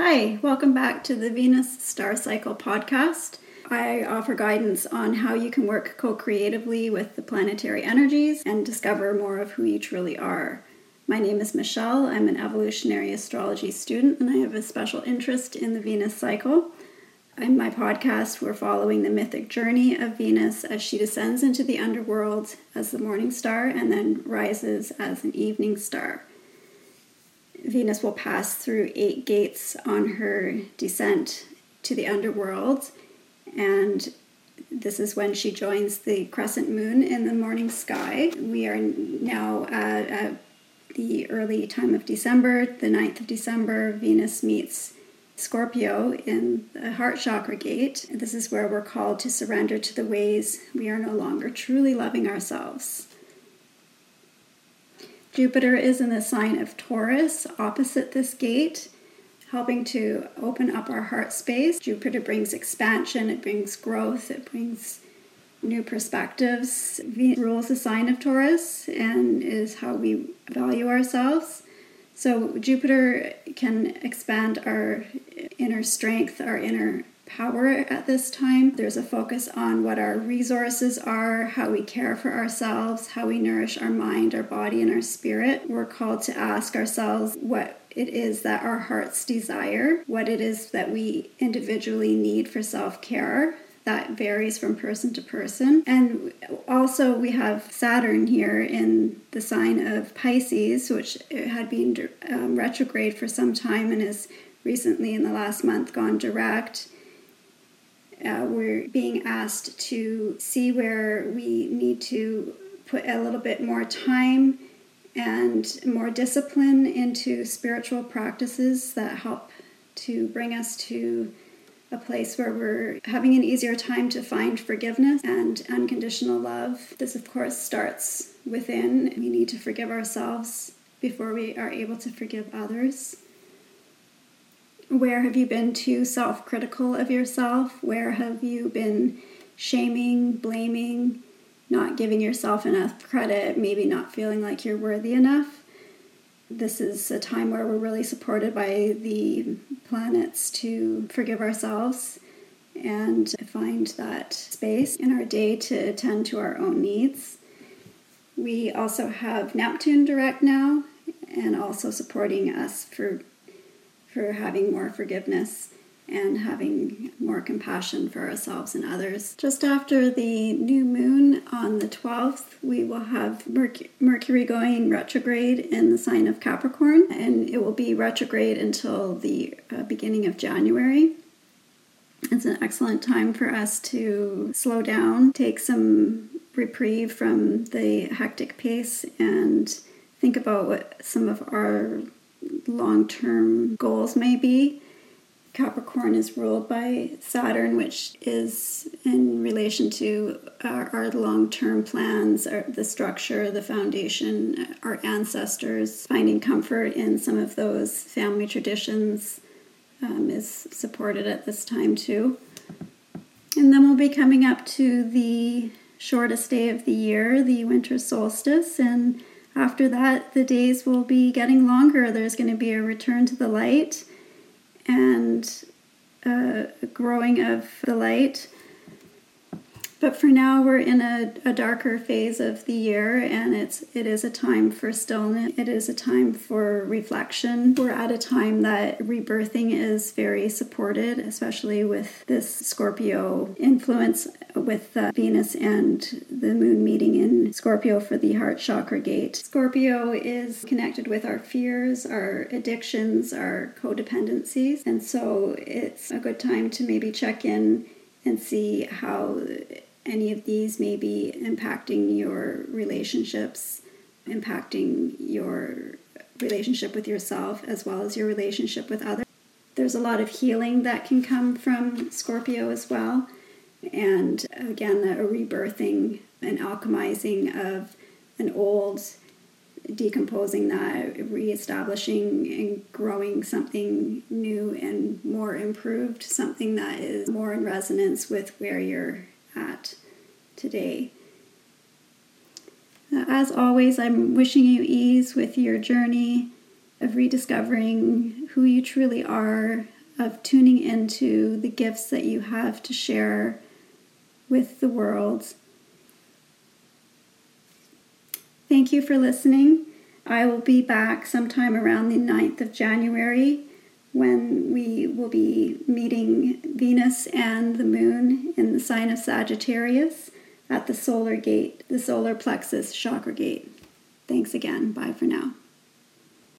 Hi, welcome back to the Venus Star Cycle podcast. I offer guidance on how you can work co creatively with the planetary energies and discover more of who you truly are. My name is Michelle. I'm an evolutionary astrology student and I have a special interest in the Venus cycle. In my podcast, we're following the mythic journey of Venus as she descends into the underworld as the morning star and then rises as an evening star. Venus will pass through eight gates on her descent to the underworld, and this is when she joins the crescent moon in the morning sky. We are now at, at the early time of December, the 9th of December. Venus meets Scorpio in the heart chakra gate. This is where we're called to surrender to the ways we are no longer truly loving ourselves. Jupiter is in the sign of Taurus opposite this gate, helping to open up our heart space. Jupiter brings expansion, it brings growth, it brings new perspectives. Venus rules the sign of Taurus and is how we value ourselves. So, Jupiter can expand our inner strength, our inner power at this time. There's a focus on what our resources are, how we care for ourselves, how we nourish our mind, our body, and our spirit. We're called to ask ourselves what it is that our hearts desire, what it is that we individually need for self care. That varies from person to person. And also, we have Saturn here in the sign of Pisces, which had been um, retrograde for some time and has recently, in the last month, gone direct uh, we're being asked to see where we need to put a little bit more time and more discipline into spiritual practices that help to bring us to a place where we're having an easier time to find forgiveness and unconditional love. This, of course, starts within. We need to forgive ourselves before we are able to forgive others. Where have you been too self critical of yourself? Where have you been shaming, blaming, not giving yourself enough credit, maybe not feeling like you're worthy enough? This is a time where we're really supported by the planets to forgive ourselves and find that space in our day to attend to our own needs. We also have Neptune direct now and also supporting us for having more forgiveness and having more compassion for ourselves and others. Just after the new moon on the 12th, we will have Mercury going retrograde in the sign of Capricorn, and it will be retrograde until the uh, beginning of January. It's an excellent time for us to slow down, take some reprieve from the hectic pace, and think about what some of our long term goals may be. Capricorn is ruled by Saturn, which is in relation to our, our long term plans, our, the structure, the foundation, our ancestors. Finding comfort in some of those family traditions um, is supported at this time, too. And then we'll be coming up to the shortest day of the year, the winter solstice, and after that, the days will be getting longer. There's going to be a return to the light and uh, a growing of the light. But for now, we're in a, a darker phase of the year, and it's it is a time for stillness. It is a time for reflection. We're at a time that rebirthing is very supported, especially with this Scorpio influence with Venus and the Moon meeting in Scorpio for the heart chakra gate. Scorpio is connected with our fears, our addictions, our codependencies, and so it's a good time to maybe check in and see how any of these may be impacting your relationships, impacting your relationship with yourself as well as your relationship with others. There's a lot of healing that can come from Scorpio as well. And again, a rebirthing an alchemizing of an old, decomposing that, reestablishing and growing something new and more improved, something that is more in resonance with where you're at today. Uh, as always, I'm wishing you ease with your journey of rediscovering who you truly are, of tuning into the gifts that you have to share with the world. Thank you for listening. I will be back sometime around the 9th of January when we will be meeting Venus and the moon in the sign of Sagittarius at the solar gate, the solar plexus chakra gate. Thanks again. Bye for now.